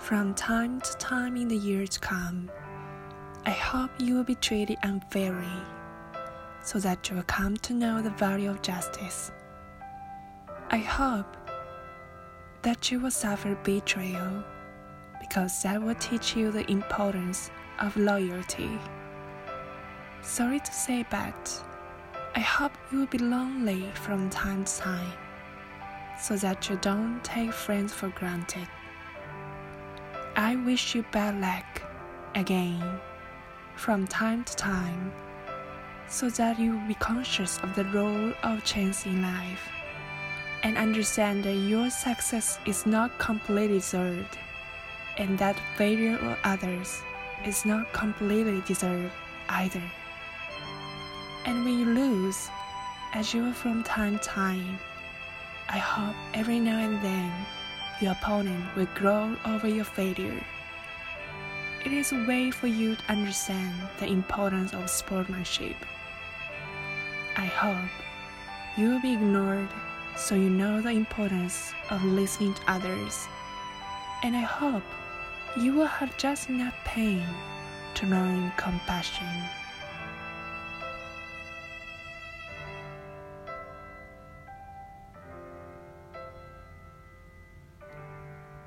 From time to time in the years to come, I hope you will be treated unfairly so that you will come to know the value of justice. I hope that you will suffer betrayal because that will teach you the importance of loyalty. Sorry to say, but I hope you will be lonely from time to time so that you don't take friends for granted. I wish you bad luck again from time to time so that you will be conscious of the role of chance in life and understand that your success is not completely deserved and that failure of others is not completely deserved either. And when you lose, as you will from time to time, I hope every now and then your opponent will grow over your failure. It is a way for you to understand the importance of sportsmanship. I hope you will be ignored so you know the importance of listening to others. And I hope you will have just enough pain to learn compassion.